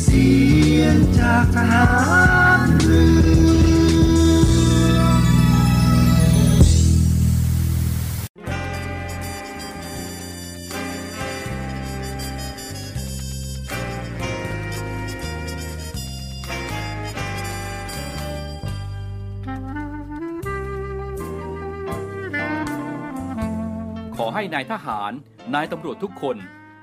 เสียงจากทหารเรือ ขอให้นายทหาร นายตำรวจทุกคน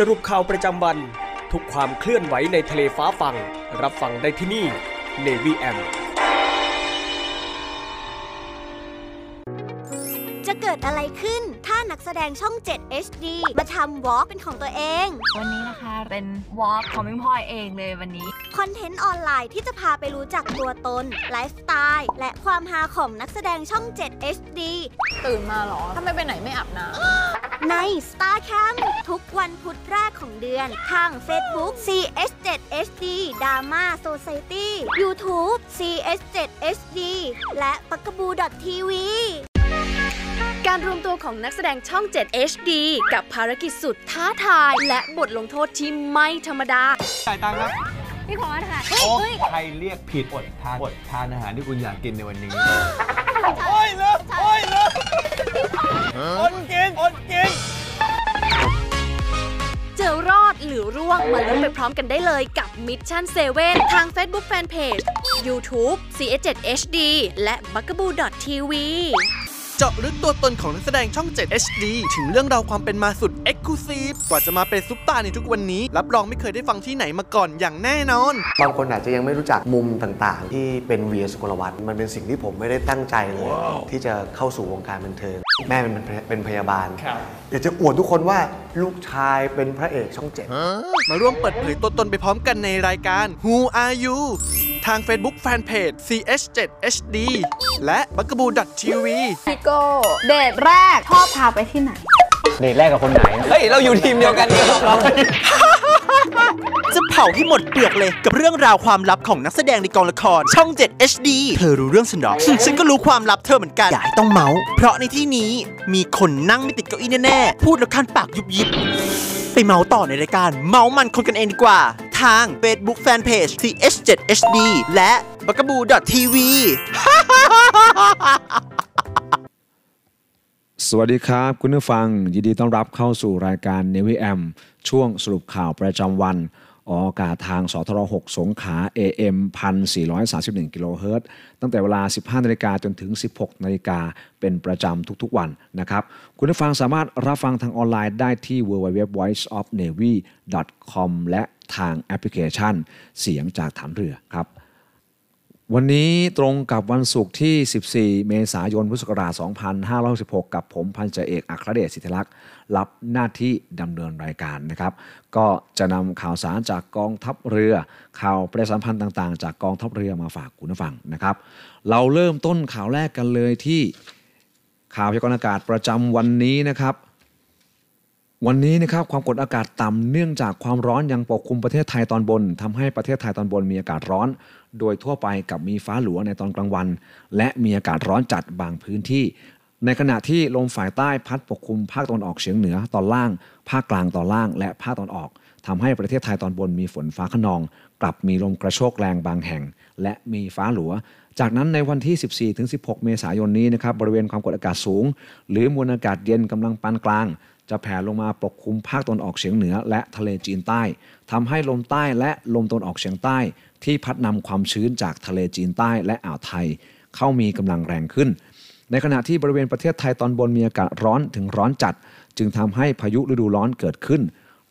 สรุปข่าวประจำวัน ทุกความเคลื่อนไหวในทะเลฟ้าฟัง รับฟังได้ที่นี่ Navy M จะเกิดอะไรขึ้น ถ้านักแสดงช่อง 7 HD มาทำวอล์กเป็นของตัวเอง วันนี้นะคะเป็นวอล์กของพิมพลอยเองเลยวันนี้ คอนเทนต์ออนไลน์ที่จะพาไปรู้จักตัวตน ไลฟ์สไตล์ และความฮาของนักแสดงช่อง 7 HD ตื่นมาเหรอทำไมไปไหนไม่อาบน้ใน Star Camp ทุกวันพุธแรกของเดือน ทาง Facebook CS7HD Drama Society YouTube CS7HD และปักกบู .tv การรวมตัวของนักแสดงช่อง 7 HD กับภารกิจสุดท้าทาย และบทลงโทษที่ไม่ธรรมดา จ่ายตังค์ครับำพี่พอสค่ะโอ้ใครเรียกผิดอดทานอดทานอาหารที่คุณอยากกินในวันนี้ โอ้ยเลิกโอ้ยเลิก อดกินอดกินจะรอดหรือร่วงมาลุ้นไปพร้อมกันได้เลยกับ Mission 7 ทาง Facebook Fanpage YouTube CS7HD และ b u g a b o o TV เจาะลึกตัวตนของนักแสดงช่อง 7 HD ถึงเรื่องราวความเป็นมาสุด e x c l u s i v e กว่าจะมาเป็นซุปตาร์ในทุกวันนี้ รับรองไม่เคยได้ฟังที่ไหนมาก่อนอย่างแน่นอน บางคนอาจจะยังไม่รู้จักมุมต่างๆ ที่เป็นเวียสุกลวัฒน์มันเป็นสิ่งที่ผมไม่ได้ตั้งใจเลย ที่จะเข้าสู่วงการบันเทิง แม่เป็นเป็นพยาบาลอยากจะอวดทุกคนว่าลูกชายเป็นพระเอกช่องเจ็ดมาร่วมเปิดเผยตัวตนไปพร้อมกันในรายการ Who Are You ทาง Facebook Fanpage CH7HD และ b u g a b o o TV พี่โก้เดทแรกชอบพาไปที่ไหน เดทแรกกับคนไหน เฮ้ย เราอยู่ทีมเดียวกันนี่เราจะเผาให้หมดเปลือกเลยกับเรื่องราวความลับของนักแสดงในกองละคร ช่อง 7 HD เธอรู้เรื่องฉันหรอ ฉันก็รู้ความลับเธอเหมือนกัน อย่าให้ต้องเมาส์เพราะในที่นี้มีคนนั่งไม่ติดเก้าอี้แน่ๆ พูดแล้วคันปากยุบยิบ ไปเมาส์ต่อในรายการ เมาส์มันคนกันเองดีกว่า ทาง Facebook Fanpage TH7HD และ b u g a b o o TV สวัสดีครับ คุณผู้ฟัง ยินดีต้อนรับเข้าสู่รายการ n นวิแอมช่วงสรุปข่าวประจำวัน ออกอากาศทางสทร6สงขลา AM 1431กิโลเฮิรตซ์ตั้งแต่เวลา 15นาฬิกาจนถึง 16นาฬิกาเป็นประจำทุกๆวันนะครับ คุณผู้ฟังสามารถรับฟังทางออนไลน์ได้ที่ www.voiceofnavy.com และทางแอปพลิเคชัน เสียงจากฐานเรือครับ วันนี้ตรงกับวันศุกร์ที่ 14 เมษายน พุทธศักราช 2566กับผมพันจ่าเอกอัครเดชสิทธิลักษ์ รับหน้าที่ดำเนินรายการนะครับ ก็จะนำข่าวสารจากกองทัพเรือ ข่าวประชาสัมพันธ์ต่างๆ จากกองทัพเรือมาฝากคุณผู้ฟังนะครับ เราเริ่มต้นข่าวแรกกันเลยที่ข่าวพยากรณ์อากาศประจำวันนี้นะครับ วันนี้นะครับความกดอากาศต่ำเนื่องจากความร้อนยังปกคลุมประเทศไทยตอนบนทำให้ประเทศไทยตอนบนมีอากาศร้อน โดยทั่วไปกับมีฟ้าหลัวในตอนกลางวัน และมีอากาศร้อนจัดบางพื้นที่ ในขณะที่ลมฝ่ายใต้พัดปกคลุมภาคตะวันออกเฉียงเหนือตอนล่าง ภาคกลางตอนล่าง และภาคตะวันออกทำให้ประเทศไทยตอนบนมีฝนฟ้าขนอง กลับมีลมกระโชกแรงบางแห่ง และมีฟ้าหลัวจากนั้นในวันที่ 14ถึง16 เมษายนนี้นะครับบริเวณความกดอากาศสูง หรือมวลอากาศเย็นกำลังปานกลาง จะแผ่ลงมาปกคลุมภาคตะวันออกเฉียงเหนือ และทะเลจีนใต้ทำให้ลมใต้และลมตะวันออกเฉียงใต้ ที่พัดนำความชื้นจากทะเลจีนใต้และอ่าวไทย เข้ามีกำลังแรงขึ้น ในขณะที่บริเวณประเทศไทยตอนบนมีอากาศร้อนถึงร้อนจัด จึงทำให้พายุฤดูร้อนเกิดขึ้น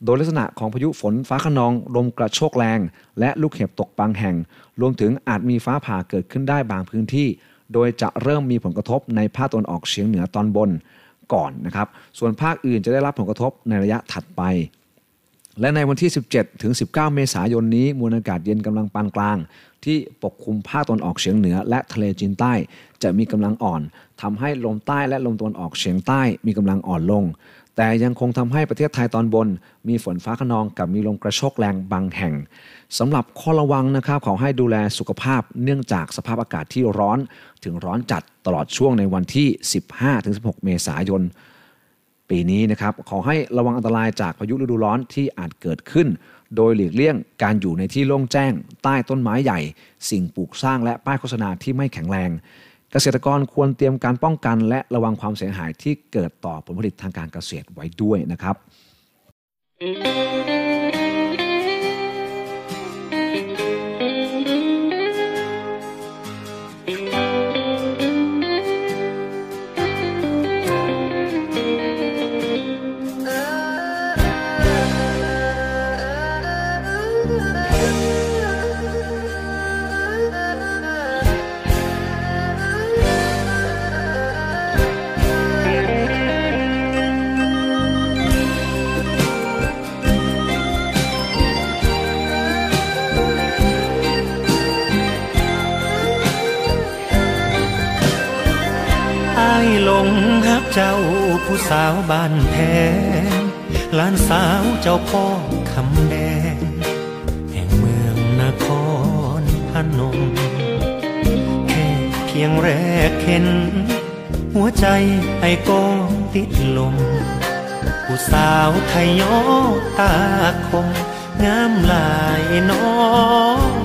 โดยลักษณะของพายุฝนฟ้าขนองลมกระโชกแรง และลูกเห็บตกบางแห่ง รวมถึงอาจมีฟ้าผ่าเกิดขึ้นได้บางพื้นที่ โดยจะเริ่มมีผลกระทบในภาคตะวันออกเฉียงเหนือตอนบน ก่อนนะครับ ส่วนภาคอื่นจะได้รับผลกระทบในระยะถัดไป และในวันที่ 17 ถึง 19 เมษายนนี้มวลอากาศเย็นกำลังปานกลาง ที่ปกคลุมภาคตะวันออกเฉียงเหนือ และทะเลจีนใต้ จะมีกำลังอ่อนทำให้ลมใต้และลมตะวันออกเฉียงใต้มีกำลังอ่อนลง แต่ยังคงทำให้ประเทศไทยตอนบน มีฝนฟ้าขนองกับมีลมกระโชกแรงบางแห่งสำหรับข้อระวังนะครับขอให้ดูแลสุขภาพเนื่องจากสภาพอากาศที่ร้อนถึงร้อนจัดตลอดช่วงในวันที่ 15-16 เมษายน ปีนี้นะครับขอให้ระวังอันตรายจากพายุฤดูร้อนที่อาจเกิดขึ้น โดยหลีกเลี่ยงการอยู่ในที่โล่งแจ้ง ใต้ต้นไม้ใหญ่ สิ่งปลูกสร้างและป้ายโฆษณาที่ไม่แข็งแรง เกษตรกรควรเตรียมการป้องกัน และระวังความเสียหายที่เกิดต่อผลผลิตทางการเกษตรไว้ด้วยนะครับอ เจ้าผู้สาวบ้านแพงหลานสาวเจ้าพ่อคำแดง แห่งเมืองนครพนม แค่เพียงแรกเห็น หัวใจไอ้ก็ติดลม ผู้สาวไทยยอตาคมงามหลายน้อง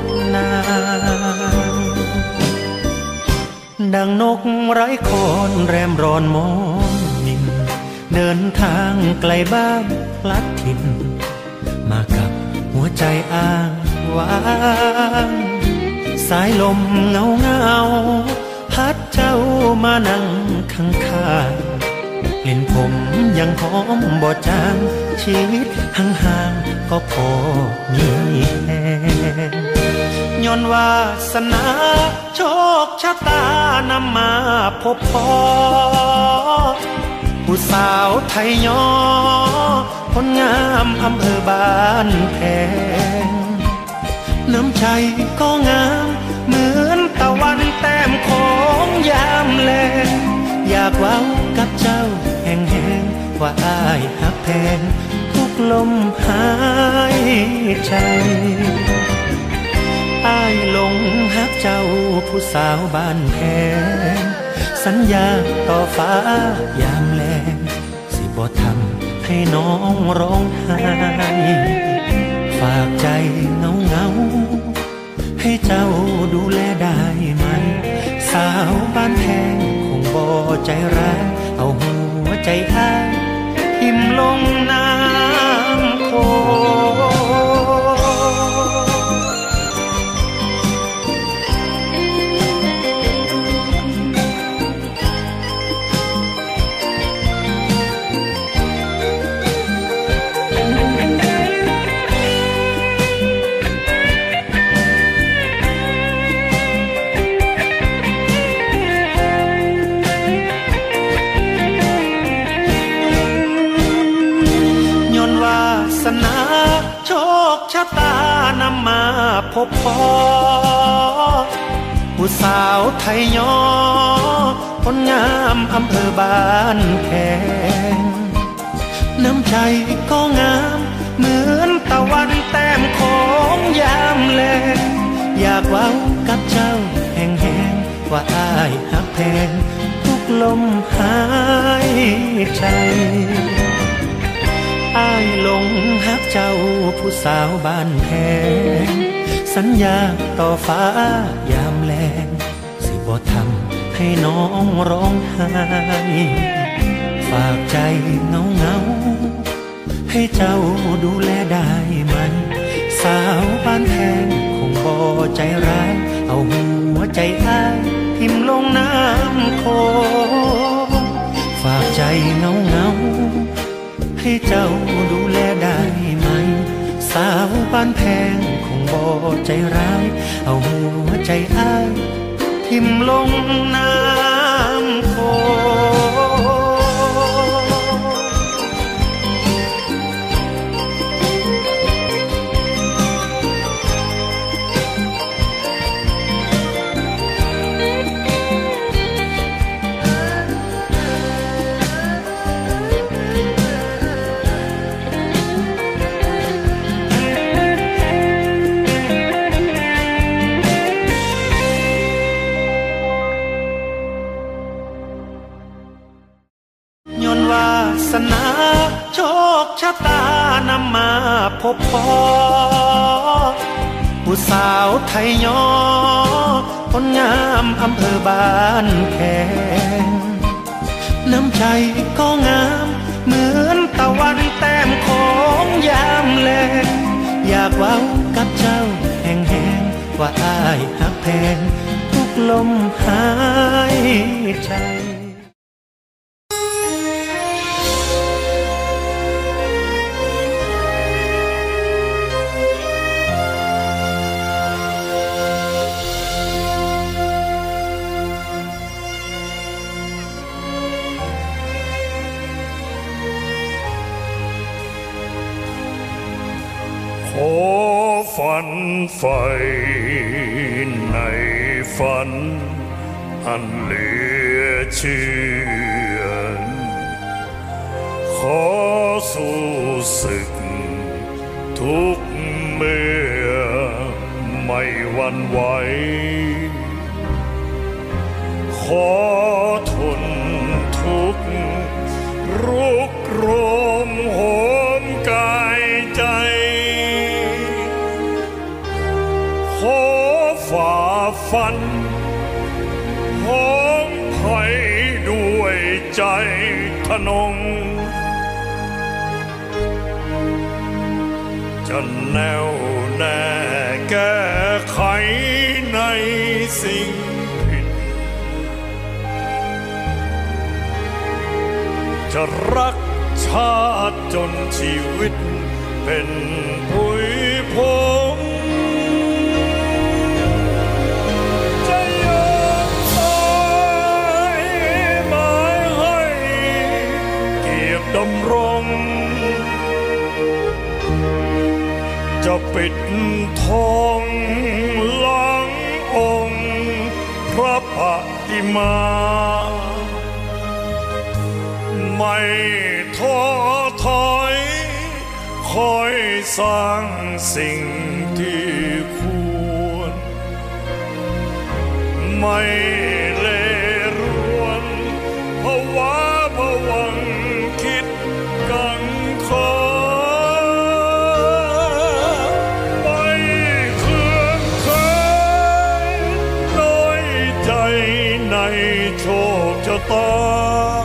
ดังนกไร้คอนแรมรอนมองนิน เดินทางไกลบ้านพลัดถิ่น มากับหัวใจอ้างว้างสายลมเงาเงาพัดเจ้ามานั่งข้างข้างกลิ่นผมยังหอมบ่จางชีวิตห่างๆก็พอมีแหงย้อนวาสนาโชค ชะตานำมาพบพอผู้สาวไทยยอคนงามอำเภอบ้านแพงน้ำใจก็งามเหมือนตะวันแต้มของยามแลงอยากว้ากับเจ้าแห่งแหงว่าอายหักแพงทุกลมหายใจ อายลงฮักเจ้าผู้สาวบ้านแพงสัญญาต่อฟ้ายามแลงสิบ่ทำให้น้องร้องไห้ฝากใจเงาเงาให้เจ้าดูแลได้ไหม สาวบ้านแพงคงบ่ใจร้ายเอาหัวใจอ้ายทิมลงน้ำโค บพอผู้สาวไทยยอคนงามอำเภอบ้านแพงน้ำใจก็งาม เหมือนตะวันแต้มของยามแลงอยากว้ากับเจ้าแห่งแหงว่าอายหักแพงทุกลมหายใจอายหลงฮักเจ้าผู้สาวบ้านแพง สัญญาต่อฟ้ายามแลงสิบ่ทำให้น้องร้องไห้ฝากใจเงาเงาให้เจ้าดูแลได้ไหมสาวบ้านแพงคงบ่ใจร้ายเอาหัวใจอ้ายทิมลงน้ำโคฝากใจเงาเงาให้เจ้าดูแลได้ไหม สาวบ้านแพง บ่ใจร้าย เอาหัวใจอ้าย ทิมลงน้ำโค ฝันไฟในฝันอันเหลือเชื่ นง จะแน่วแน่แก้ไขในสิ่งผิด จะรักชาติจนชีวิตเป็น ปิดทองหลังองค์พระปฏิมา ไม่ท้อถอยคอยสร้างสิ่งที่ควร ไม่ ค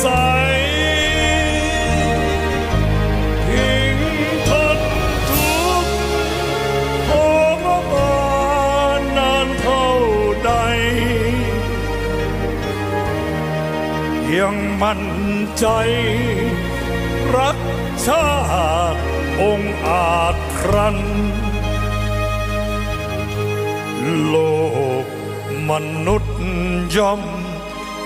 ใสทิ้งทนทุกข์ทรมานนานเท่าใด ยังมั่นใจรักชาติองอาจครัน โลกมนุษย์ย่อม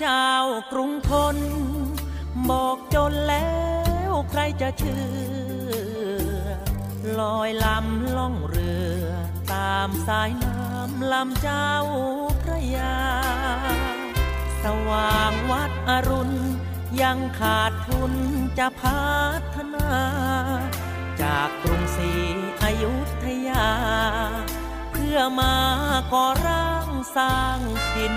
เจ้ากรุงทน บอกจนแล้วใครจะเชื่อ ลอยลำล่องเรือ ตามสายน้ำลำเจ้าพระยา สว่างวัดอรุณ ยังขาดทุนจะพัฒนา จากกรุงศรีอยุธยา เพื่อมาก่อร่างสร้างถิ่น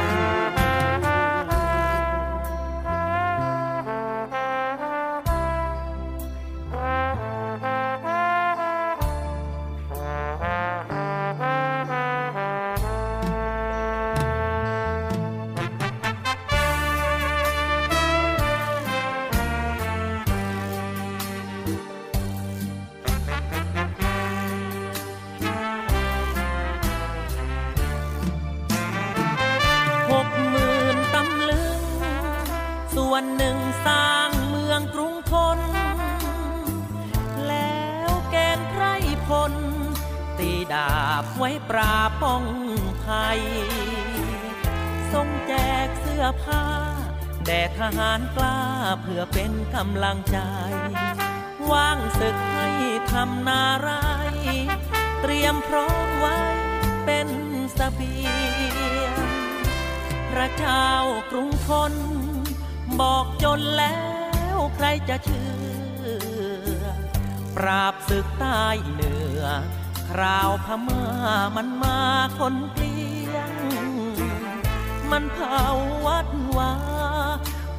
ห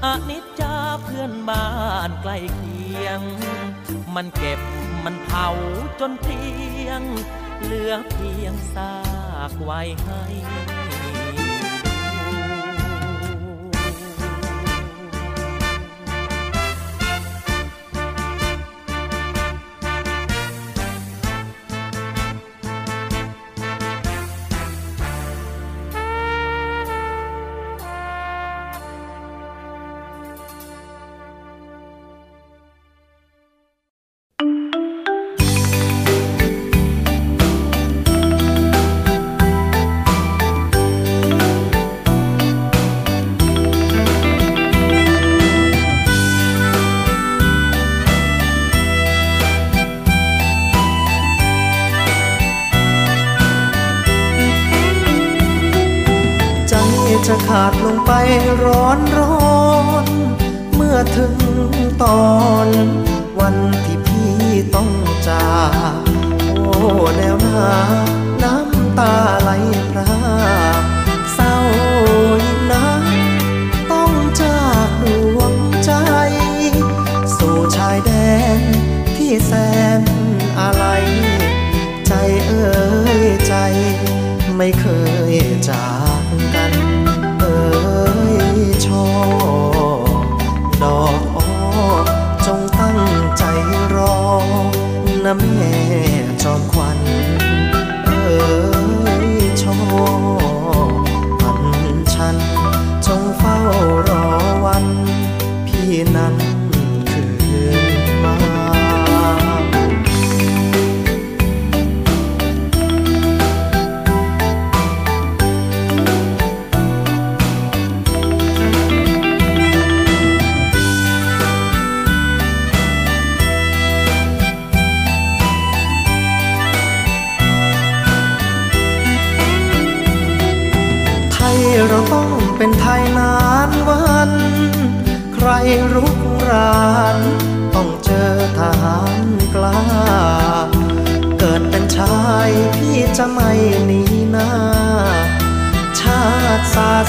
อนิจจาเพื่อนบ้านใกล้เคียง มันเก็บมันเผาจนเพียง เหลือเพียงซากไว้ให้「 ขาดลงไปร้อนร้อน เมื่อถึง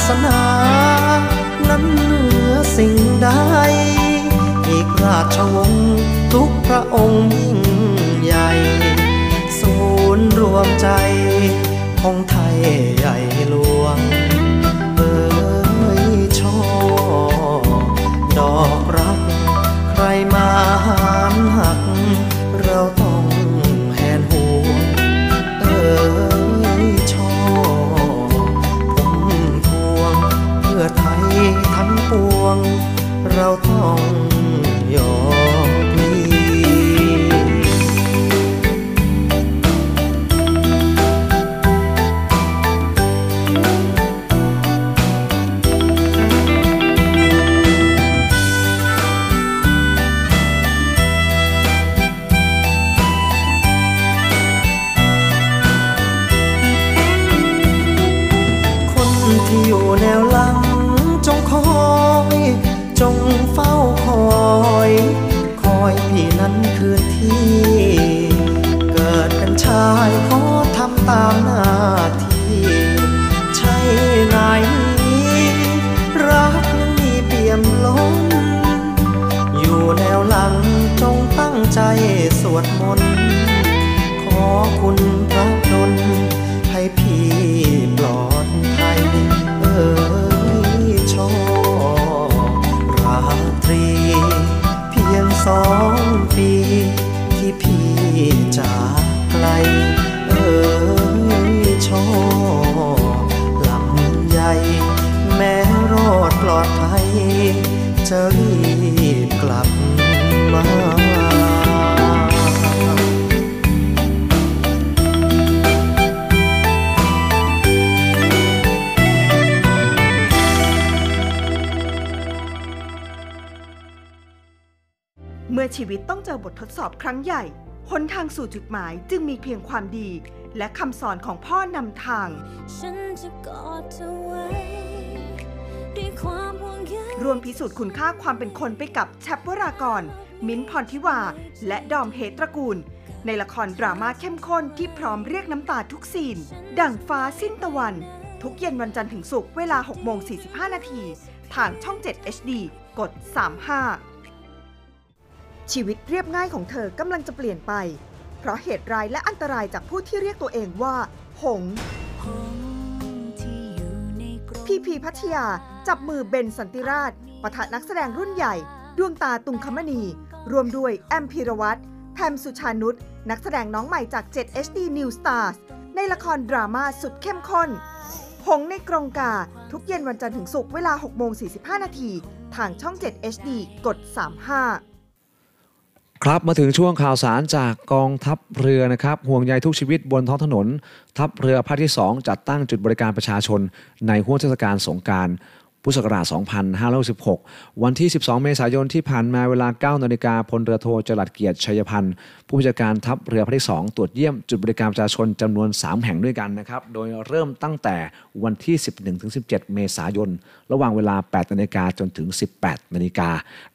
สนานั้นเหนือสิ่งใดอีกราชวงศ์ทุกพระองค์ยิ่งใหญ่ ศูนย์รวมใจของไทยใหญ่หลวง จากไกลเอ่ยชอลำใหญ่แม้รอดปลอดภัยจะรีบกลับมาเมื่อชีวิตต้องเจอบททดสอบครั้งใหญ่ หนทางสู่จุดหมายจึงมีเพียงความดี และคำสอนของพ่อนำทาง ฉันจะกอดเธอไว้ด้วยความห่วงใยร่วมพิสูจน์คุณค่าความเป็นคนไปกับแชปวรากร มิ้นท์พรทิวา และดอมเฮตระกูล ในละครดราม่าเข้มข้นที่พร้อมเรียกน้ำตาทุกซีน ดั่งฟ้าสิ้นตะวัน ทุกเย็นวันจันทร์ถึงศุกร์เวลา6โมง45 นาที ทางช่อง 7 HD กด 35 ชีวิตเรียบง่ายของเธอกำลังจะเปลี่ยนไป เพราะเหตุร้ายและอันตรายจากผู้ที่เรียกตัวเองว่า หงส์พีพีพัทยา จับมือเบนสันติราชปะทะนักแสดงรุ่นใหญ่ ดวงตาตุงคมณี รวมด้วยแอมพีรวัตรแพมสุชานุชนักแสดงน้องใหม่จาก 7 HD New Stars ในละครดราม่าสุดเข้มข้น หงส์ในกรงกา ทุกเย็นวันจันทร์ถึงศุกร์เวลา6โมง45 นาที ทางช่อง 7 HD กด 35 ครับมาถึงช่วงข่าวสารจากกองทัพเรือนะครับห่วงใยทุกชีวิตบนท้องถนน ทัพเรือภาคที่ 2 จัดตั้งจุดบริการประชาชน ในห้วงเทศกาลสงการพุทธศักราช 2516 วันที่ 12 เมษายนที่ผ่านมาเวลา 9 นาฬิกาพลเรือโทจรัดเกียรติชัยพันธ์ ผู้บัญชาการทัพเรือภาคที่ 2 ตรวจเยี่ยมจุดบริการประชาชนจำนวน 3 แห่งด้วยกันนะครับ โดยเริ่มตั้งแต่วันที่ 11-17 เมษายน ระหว่างเวลา 8 นาฬิกาจนถึง 18 นาฬิกา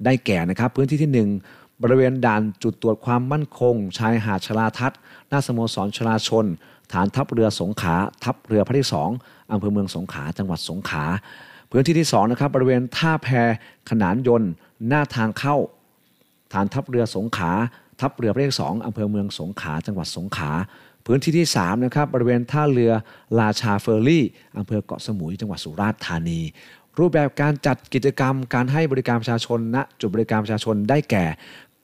ได้แก่นะครับ พื้นที่ที่ 1 บริเวณด่านจุดตรวจความมั่นคง ชายหาดชลาทัศน์หน้าสโมสรชลาชน ฐานทัพเรือสงขา ทัพเรือภาคที่2องอำเภอเมืองสงขาจังหวัดสงขา พื้นที่ที่2นะครับบริเวณท่าแพขนานยนต์ หน้าทางเข้า ฐานทัพเรือสงขา ทัพเรือประเภทสองอำเภอเมืองสงขาจังหวัดสงขา พื้นที่ที่3นะครับบริเวณท่าเรือราชาเฟอร์รี่อำเภอเกาะสมุยจังหวัดสุราษฎร์ธานีรูปแบบการจัดกิจกรรมการให้บริการประชาชนณจุดบริการประชาชนได้แก่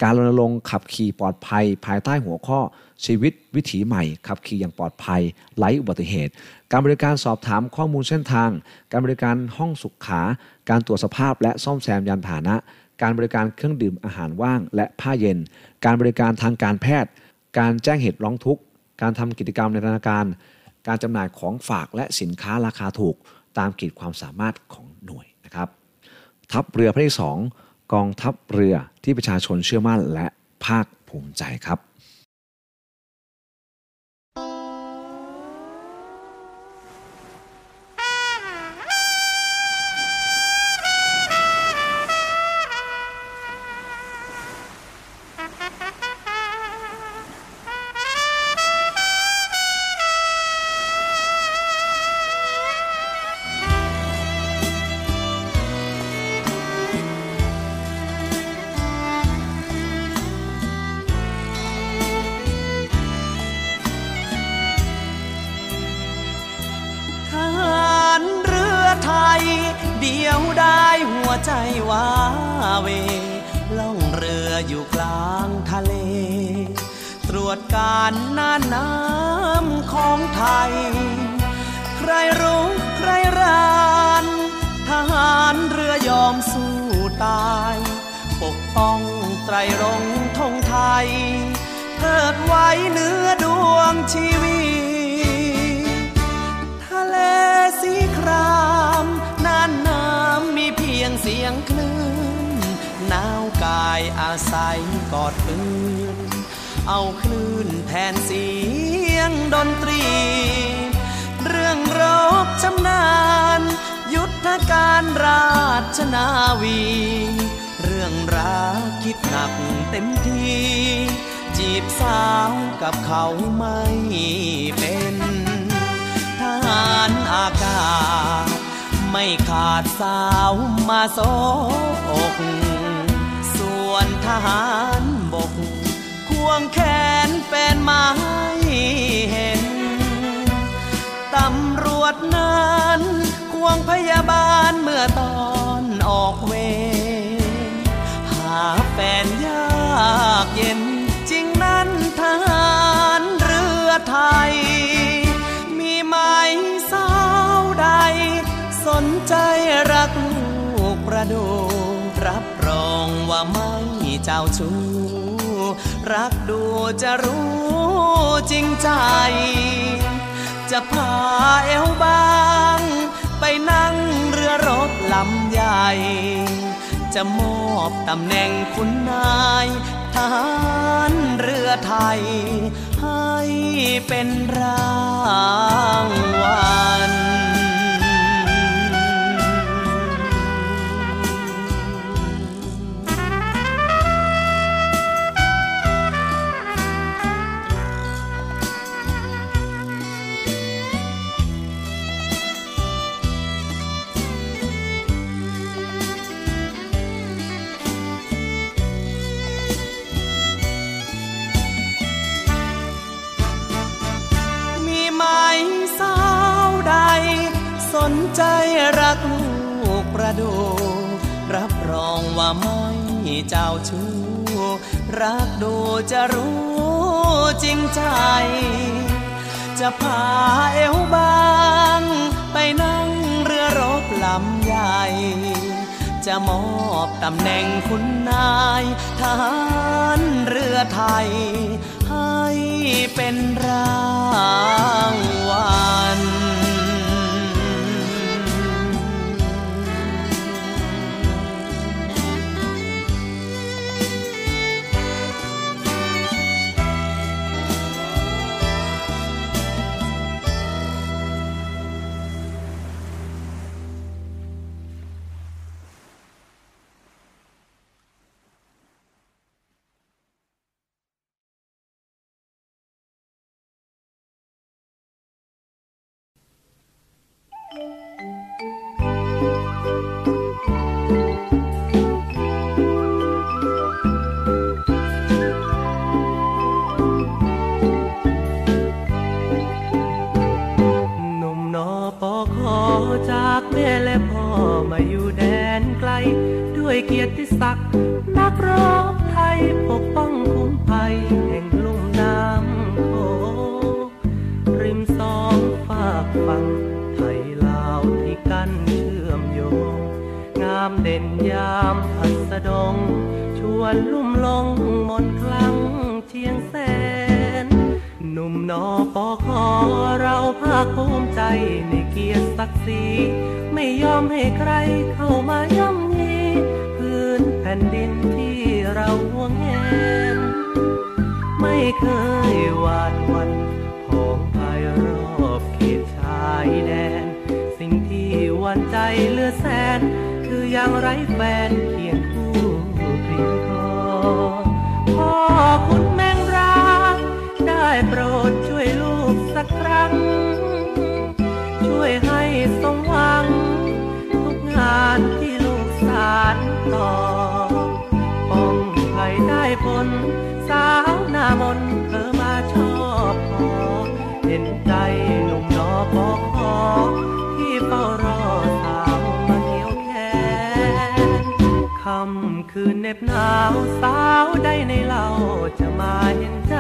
การรณรงค์ขับขี่ปลอดภัย ภายใต้หัวข้อชีวิตวิถีใหม่ ขับขี่อย่างปลอดภัยไร้อุบัติเหตุ การบริการสอบถามข้อมูลเส้นทาง การบริการห้องสุขขา การตรวจสภาพและซ่อมแซมยานพาหนะ การบริการเครื่องดื่มอาหารว่าง และผ้าเย็น การบริการทางการแพทย์ การแจ้งเหตุร้องทุกข์ การทำกิจกรรมในธนาคาร การจำหน่ายของฝากและสินค้าราคาถูก ตามขีดความสามารถของหน่วยนะครับ ทัพเรือพระที่สอง กองทัพเรือที่ประชาชนเชื่อมั่นและภาคภูมิใจครับ รวจการน่านน้ำของไทย ใครรู้ใครรานทหารเรือยอมสู้ตาย ปกป้องไตรรงค์ธงไทยเทิดไว้เนื้อดวงชีวิต ทะเลสีครามน่านน้ำมีเพียงเสียงคลื่นหนาวกายอาศัยกอดปืน เอาคลื่นแทนเสียงดนตรี เรื่องรบชำนาญ ยุทธการราชนาวี เรื่องรักคิดหนักเต็มทีจีบสาวกับเขาไม่เป็นทหารอากาศ ไม่ขาดสาวมาโซอกส่วนทหาร วงแขนแฟนมาให้เห็น ตำรวจนั้นควงพยาบาลเมื่อตอนออกเวรหาแฟนยากเย็น จริงนั้นทหารเรือไทย มีไหมสาวใด สนใจรักลูกประดูรับรองว่าไม่เจ้าชู้ รักดูจะรู้จริงใจ จะพาเอวบาง ไปนั่งเรือรบลำใหญ่ จะมอบตำแหน่งคุณนายทหารเรือไทย ให้เป็นรางวัล เจ้าชู้รักดูจะรู้จริงใจ จะพาเอวบางไปนั่งเรือรบลำใหญ่ จะมอบตำแหน่งคุณนายทหารเรือไทย ให้เป็นรางวัล ดง ชวนลุ่มลงมนคลังเชียงแสน หนุ่มนอปอขอเราภาคภูมิใจในเกียรติศักดิ์ศรีไม่ยอมให้ใครเข้ามาย่ำยีพื้นแผ่นดินที่เราห่วงแหนไม่เคยหวาดวันผองภายรอบเขตชายแดน สิ่งที่หวันใจเลือแสน คืออยังไรแฟนเคียง คู่เพียงพอพ่อคุณแมงรัก ได้โปรดช่วยลูกสักครั้ง ช่วยให้สมหวัง ทุกงานที่ลูกสารต่อป้องภัยได้ผลสาวหน้ามนต์เธอมาชอบพอเห็นใจหนุ่มนอปอขอที่เฝ้ารอ ค่ำคืนเหน็บหนาวสาวได้ในเราจะมาเห็นใจ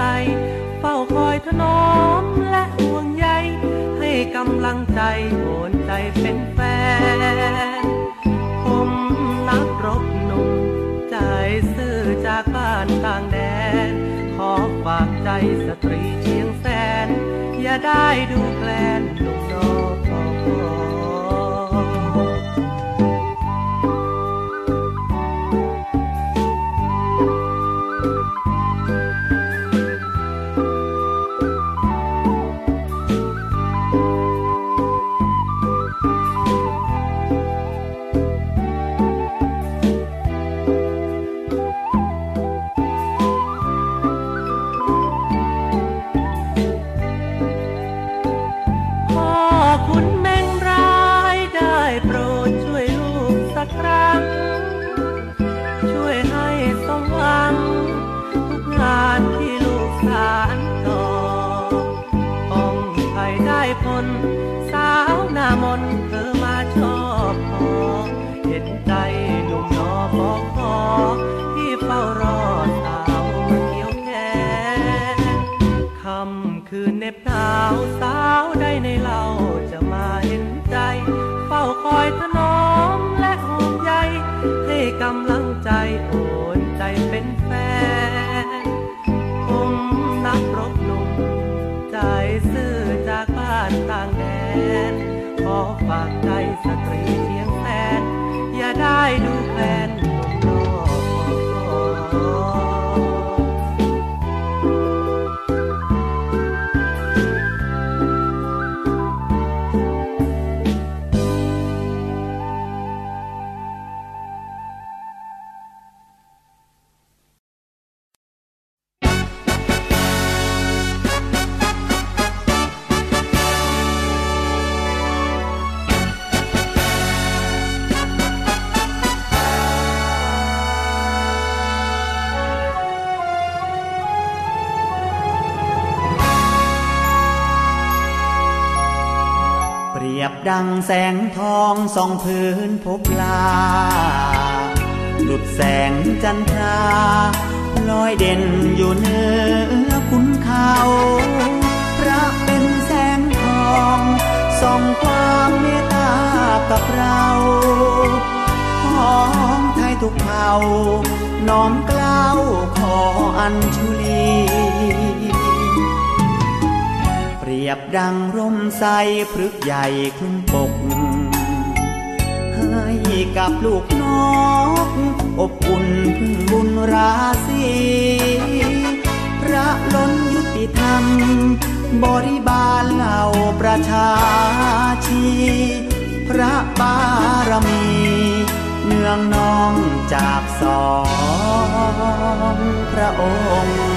เฝ้าคอยถนอมและห่วงใยให้กำลังใจโอนใจเป็นแฟน ผมนักรบหนุ่มใจซื่อจากบ้านต่างแดน ขอฝากใจสตรีเชียงแสน อย่าได้ดูแคลน ครั้ง ช่วยให้สมหวัง ทุกงานที่ลูกสารต่อป้องภัได้ผลสาวหน้ามนเธอมาชอบพอเห็นใจหนุ่มนอปอขอที่เฝ้ารอสาวมาเกี่ยวแขนคำคืนเน็บหนาวสาวได้ในเราจะมาเห็นใจ เฝ้าคอยถน ใจโอนใจเป็นแฟนผมนักรบหนุ่มใจซื่อจากบ้านต่างแดน ขอฝากใจสตรีเชียงแสน อย่าได้ดูแคลนหนุ่มน ส่องพื้นพบลาหลุดแสงจันทราลอยเด่นอยู่เหนือขุนเขาพระเป็นแสงทองส่องความเมตตากับเราของไทยทุกเผ่าน้อมกล้าวขออัญชุลีเปรียบดังร่มไทรพฤกษ์ใหญ่คลุมปก กับลูกนก อบอุ่นพึ่งบุญราศีพระล้นยุติธรรม บริบาลเหล่าประชาชี พระบารมีเนืองนองจากสองพระองค์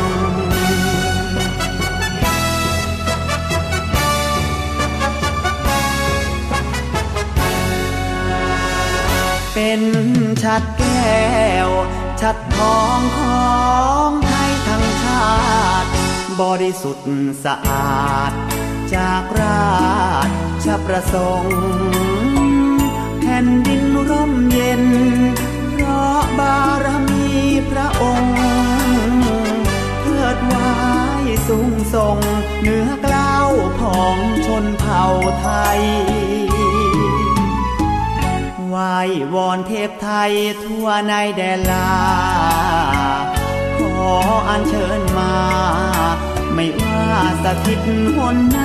เป็นชัดแก้ว ชัดทองของไทยทั้งชาติ บริสุทธิ์สะอาด จากราชประสงค์ผ่นดินร่มเย็น เพราะบารมีพระองค์เทิดไว้สูงส่งเหนือกล้าวของชนเผ่าไทย ไหววอนเทพไทยทั่วในแดนลา ขออัญเชิญมา ไม่ว่าสถิตหนไหน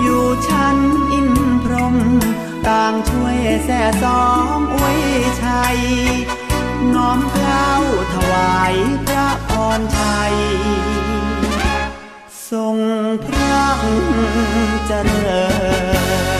อยู่ชั้นอินพรหมต่างช่วยแส่ซ้อมอวยชัย น้อมเกล้าถวายพระพรชัย ทรงพระเจริญ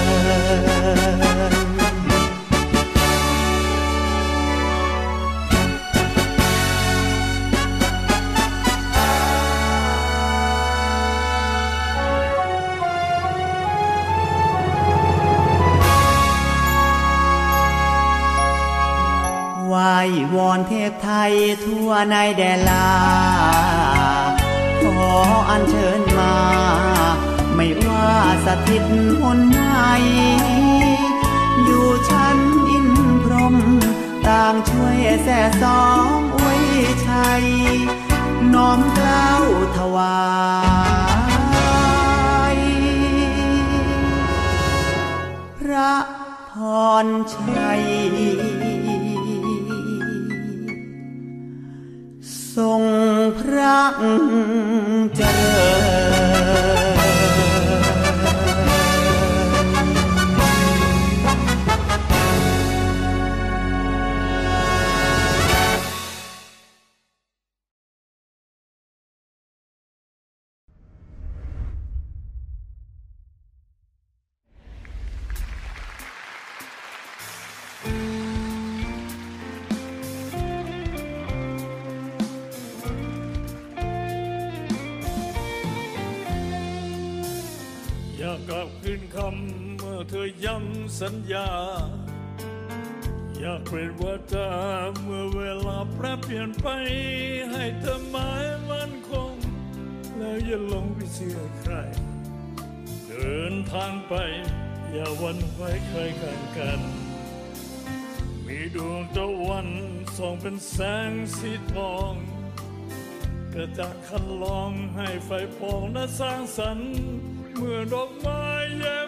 ไหวอนเทพไทยทั่วในแดนลา ขออัญเชิญมา ไม่ว่าสถิตหนไหนอยู่ชั้นอินพรหมต่างช่วยแส่ซ้อมอวยชัย น้อมกล้าวถวายพระพรชัย ทรงพระเจริญ สัญญา อยากเป็นว่าเธอเมื่อเวลาแปรเปลี่ยนไป ให้เธอหมายมันคง แล้วอย่าลงไปเชื่อใคร เดินทางไป อย่าหวันไหวใครข้างกัน มีดวงตะวันส่องเป็นแสงสีทองกระจากคันลองให้ไฟปองและสร้างสรรค์เมื่อดอกไม้แย้ม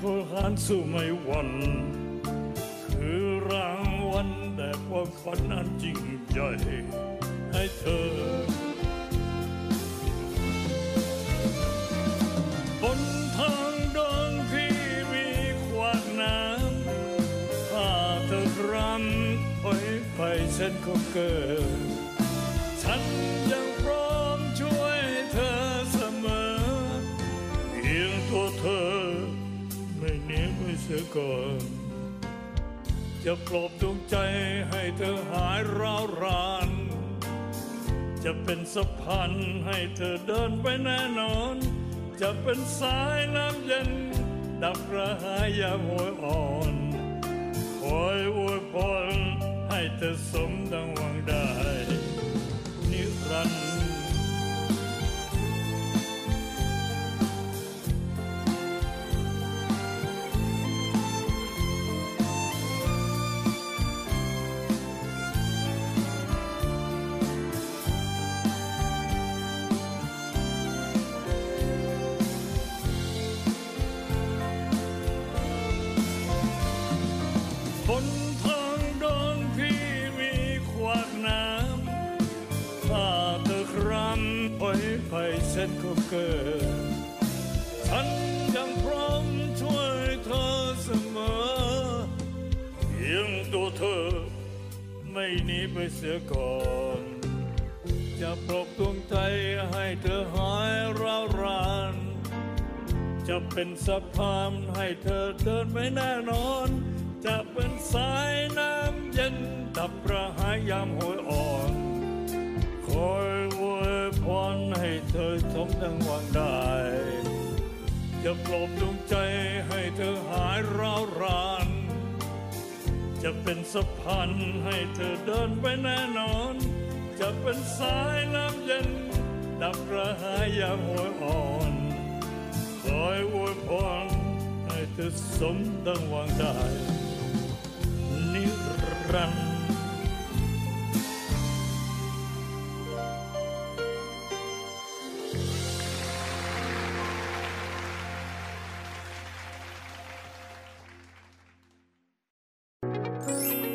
คนหานสู่ไม่หวันคือรางวัลแต่ความฝันอันจริงใหญ่ให้เธอ บนทางเดินที่มีขวากน้ำถ้าเธอรำโอ้ยไปฉันก็เกิด ฉันยัง จะปลอบดวงใจให้เธอหายร้าวราน จะเป็นสะพานให้เธอเดินไปแน่นอน จะเป็นสายน้ำเย็น ดับกระหายยามโหยอ่อนคอยอวยพรให้เธอสมดังหวังได้ นิรันดร์ สะพานให้เธอเดินไปแน่นอน จะเป็นสายน้ำเย็นดับกระหายยามโหยอ่อน คอยอวยพรให้เธอสมดังหวังได้ จะปลอบดวงใจให้เธอหายร้าวราน จะเป็นสะพานให้เธอเดินไปแน่นอน จะเป็นสายน้ำเย็นดับกระหายยามหยอ่อนคอยอวยพรให้เธอน รันดร์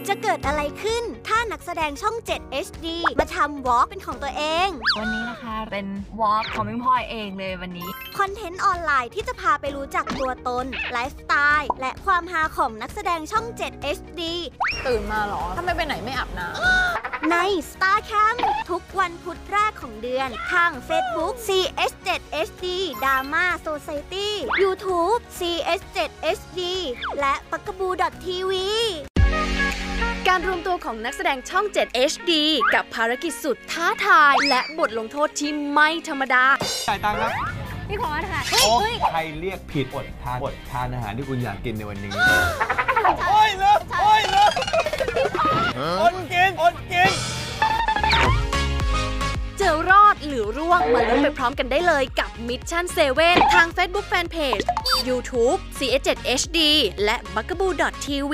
จะเกิดอะไรขึ้นถ้านักแสดงช่อง 7 HD มาทำวอล์กเป็นของตัวเอง วันนี้นะคะเป็นวอล์กของพิงพลอยเองเลยวันนี้ค อนเทนต์ออนไลน์ที่จะพาไปรู้จักตัวตน ไลฟ์สไตล์ และความฮาของนักแสดงช่อง 7 HD ตื่นมาเหรอถ้าไม่ไปไหนไม่อาบน้ใน Star Camp ทุกวันพุธแรกของเดือน ทาง Facebook CS7HD Drama Society YouTube CS7HD และ p a k a b o o TV การรวมตัวของนักแสดงช่อง 7 HD กับภารกิจสุดท้าทาย และบทลงโทษที่ไม่ธรรมดาจ่ายตังค์ครับ พี่ขอค่ะโอ้ใครเรียกผิดอดทานอดทานอาหารที่คุณอยากกินในวันนี้ โอ้ยเลิกโอ้ยเลิกอดกินอดกิน เจอรอดหรือร่วงมาลุ้นไปพร้อมกันได้เลยกับ Mission 7 ทาง Facebook Fanpage YouTube CS7HD และ b u g a b o o TV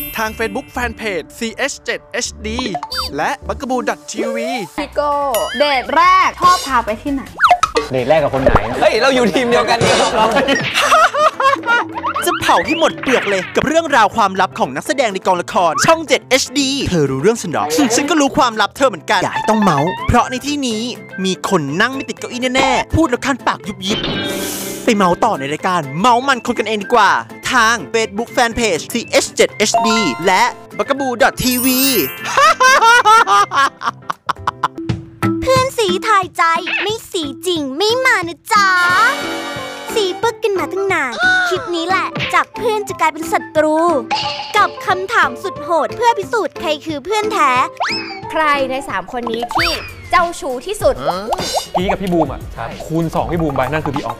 ทาง Facebook Fanpage CH7HD และ b u g a b o o TV ำพี่โก้เดทแรกชอบพาไปที่ไหน เดทแรกกับคนไหน เฮ้ย เราอยู่ทีมเดียวกันนี่เราจะเผาให้หมดเปลือกเลยกับเรื่องราวความลับของนักแสดงในกองละคร ช่อง 7 HD เธอรู้เรื่องฉันหรอ ฉันก็รู้ความลับเธอเหมือนกัน อย่าให้ต้องเมาส์ เพราะในที่นี้มีคนนั่งไม่ติดเก้าอี้แน่ๆ พูดแล้วคันปากยุบยิบ ไปเมาส์ต่อในรายการ เมาส์มันคนกันเองดีกว่า ทาง Facebook Fanpage TH7HD และ b u g a b o o TV เพื่อนสีทายใจไม่สีจริงไม่มานะจ๊ะสีปึกกันมาตั้งนาน คลิปนี้แหละ จากเพื่อนจะกลายเป็นศัตรู กับคำถามสุดโหดเพื่อพิสูจน์ใครคือเพื่อนแท้ ใครใน3คนนี้ที่ เจ้าชู้ที่สุดพี่กับพี่บูมอะคูณ 2 พี่บูมไปนั่นคือพี่ออฟ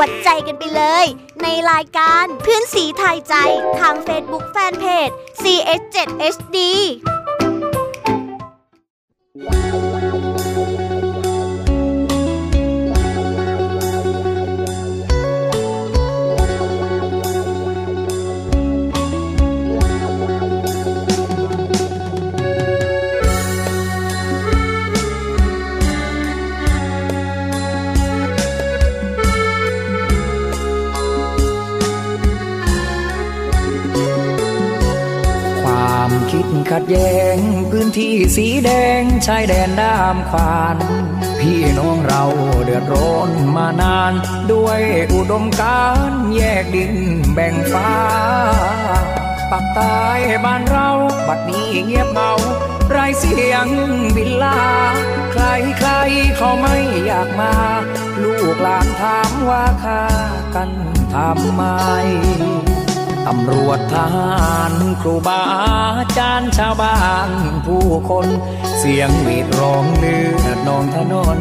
วัดใจกันไปเลย ในรายการเพื่อนสีทายใจทาง Facebook Fanpage CS7HD ขัดแย้ง พื้นที่สีแดงชายแดนด้ามขวาน พี่น้องเราเดือดร้อนมานาน ด้วยอุดมการแยกดินแบ่งฟ้าปักใต้บ้านเรา บัดนี้เงียบเหงาไรเสียงบินลา ใครใครเขาไม่อยากมา ลูกหลานถามว่าค่ากันทำไม ตำรวจทหารครูบาอาจารย์ชาวบ้านผู้คน เสียงมีดร้องเลือดนองถนน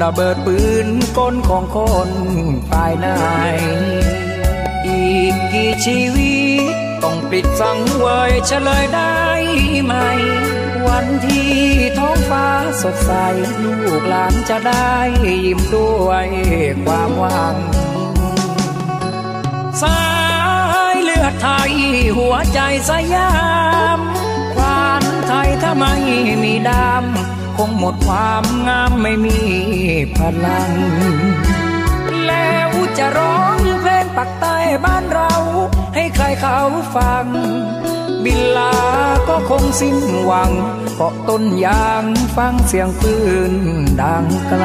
ระเบิดปืนก้นของคนภายในอีกกี่ชีวิต ต้องปิดสังเวยเฉลยได้ไหม วันที่ท้องฟ้าสดใส ลูกหลานจะได้ยิ้มด้วยความหวังสา ไทยหัวใจสยามควานไทยถ้าไม่มีดำคงหมดความงามไม่มีพลัง แล้วจะร้องเพลงปักใต้บ้านเรา ให้ใครเขาฟัง บินลาก็คงสิ้นหวังเกาะต้นยางฟังเสียงปืนดังไกล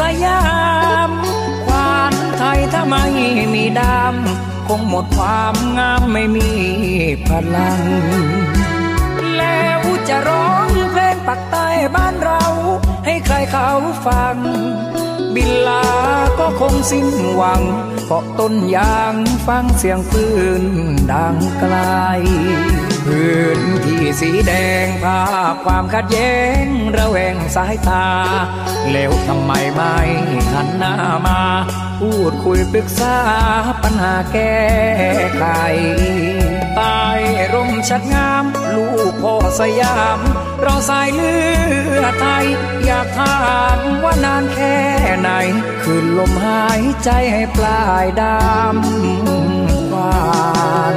สยามควานไทยถ้าไม่มีดำคงหมดความงามไม่มีพลัง จะร้องเพลงปักใต้บ้านเรา ให้ใครเขาฟัง บินลาก็คงสิ้นหวังเกาะต้นยางฟังเสียงปืนดังไกลพื้นที่สีแดงภาพความขัดแย้งระแวงสายตา แล้วทำไมไม่หันหน้ามา พูดคุยปรึกษาปัญหาแก้ไขายร่มชัดงาม ลูกพ่อสยามเราสายเลือดไทย อยากถามว่านานแค่ไหน คืนลมหายใจให้ปลายดำวาน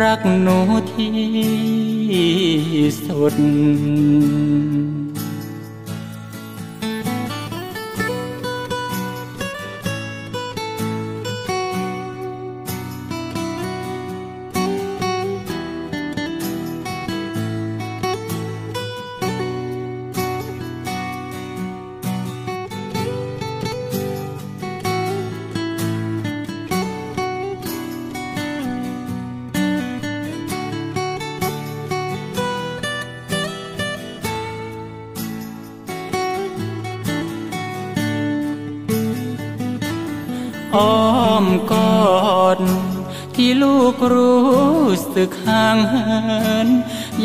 รักหนูที่สุดอ้อมกอด กรู้สึกห่างเหิน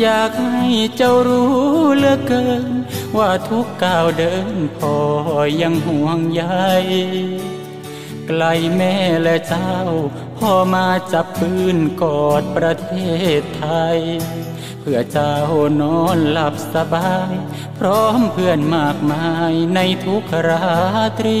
อยากให้เจ้ารู้เหลือเกิน ว่าทุกก้าวเดินพอยังห่วงใยไกลแม่และเจ้าพ่อมาจับปืนกอดประเทศไทย เพื่อเจ้านอนหลับสบาย พร้อมเพื่อนมากมายในทุกราตรี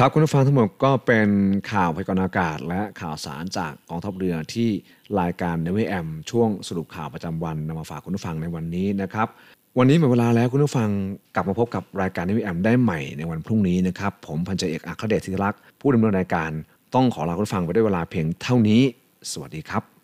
ครับคุณผู้ฟังทั้งหมดก็เป็นข่าวพยากรณ์อากาศ และข่าวสารจากกองทัพเรือที่รายการเนวแอมช่วงสรุปข่าวประจำวันนำมาฝากคุณผู้ฟังในวันนี้นะครับ วันนี้หมดเวลาแล้วคุณผู้ฟังกลับมาพบกับรายการเนวแอมได้ใหม่ในวันพรุ่งนี้นะครับ ผมพันจเอกอัครเดชธิรักษ์ผู้ดำเนินรายการต้องขอลาคุณผู้ฟังไปด้วยเวลาเพียงเท่านี้ สวัสดีครับ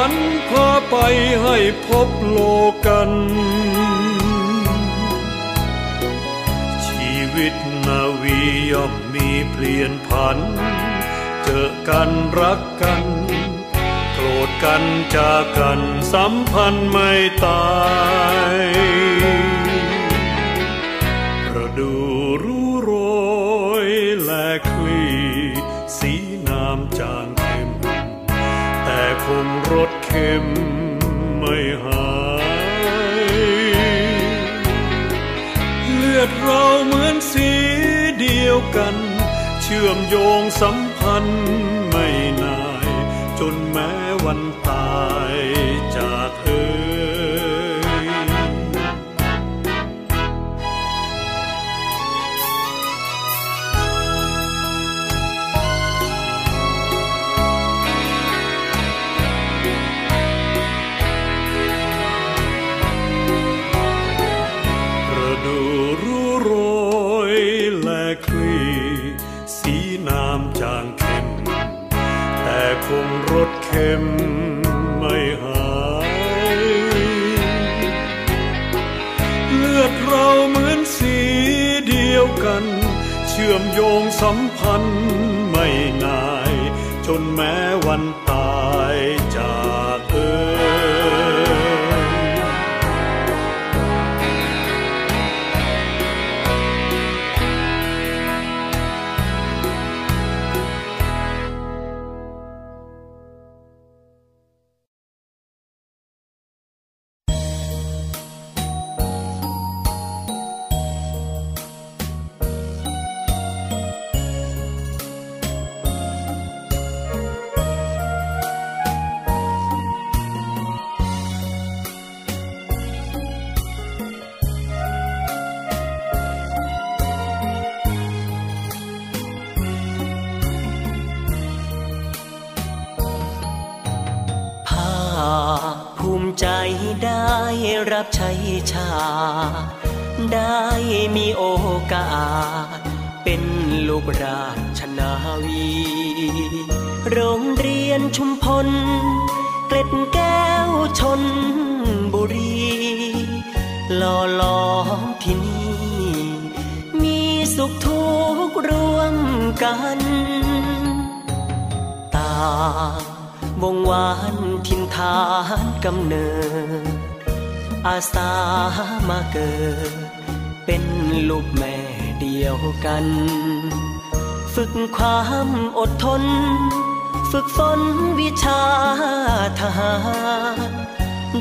สวรรค์พาไปให้พบโลกัน ชีวิตนาวีย่อมมีเปลี่ยนผัน เจอกันรักกัน โกรธกันจากกันสัมพันธ์ไม่ตายระดูรู้โรยและ คงรสเค็มไม่หาย เลือดเราเหมือนสีเดียวกัน เชื่อมโยงสัมพันธ์ไม่นาย จนแม้วันตายจากเธอ ค็มไม่หายเลือดเราเหมือนสีเดียวกัน เชื่อมโยงสัมพันธ์ รับใช้ชา ได้มีโอกาส เป็นลูกราชนาวี โรงเรียนชุมพล เกล็ดแก้วชนบุรีหล่อหลอมที่นี่ มีสุขทุกข์ร่วมกันตางวงวานทินฐานกำเนิด อาสามาเกิด เป็นลูกแม่เดียวกัน ฝึกความอดทน ฝึกฝนวิชาทหาร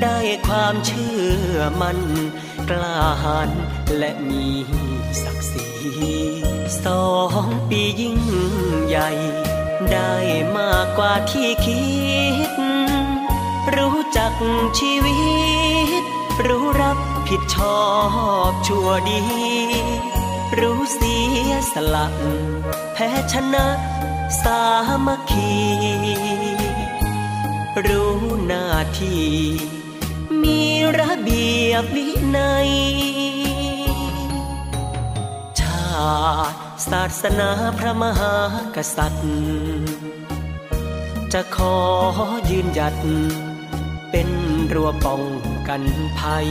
ได้ความเชื่อมัน กล้าหาญและมีศักดิ์ศรีสองปียิ่งใหญ่ ได้มากกว่าที่คิด รู้จักชีวิต รู้รับผิดชอบชั่วดี รู้เสียสละแพ้ชนะสามัคคี รู้หน้าที่มีระเบียบวินัย ชาติศาสนาพระมหากษัตริย์ จะขอยืนหยัด เป็นรั้วป้องกันภัย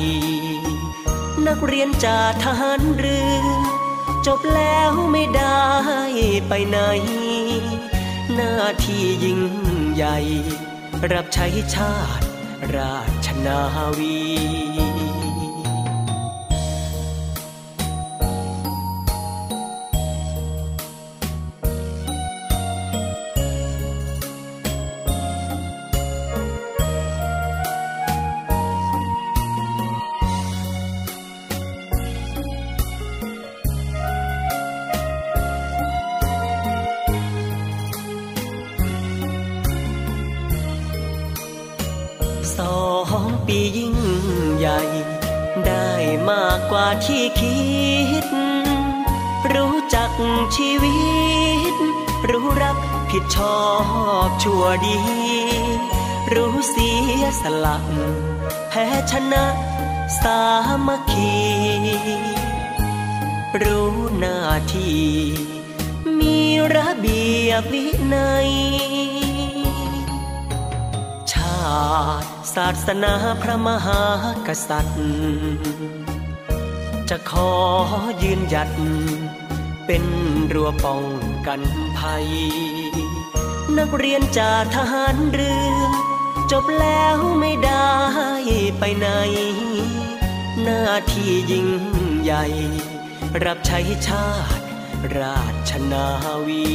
นักเรียนจากทหารเรือ จบแล้วไม่ได้ไปไหน หน้าที่ยิ่งใหญ่ รับใช้ชาติราชนาวี ชีวิต รู้รักผิดชอบชั่วดี รู้เสียสละแพ้ชนะสามัคคี รู้หน้าที่ มีระเบียบวินัย ชาติศาสนาพระมหากษัตริย์ จะขอยืนหยัด เป็นรั้วป้องกันภัย นักเรียนจากทหารเรือ จบแล้วไม่ได้ไปไหน หน้าที่ยิ่งใหญ่ รับใช้ชาติราชนาวี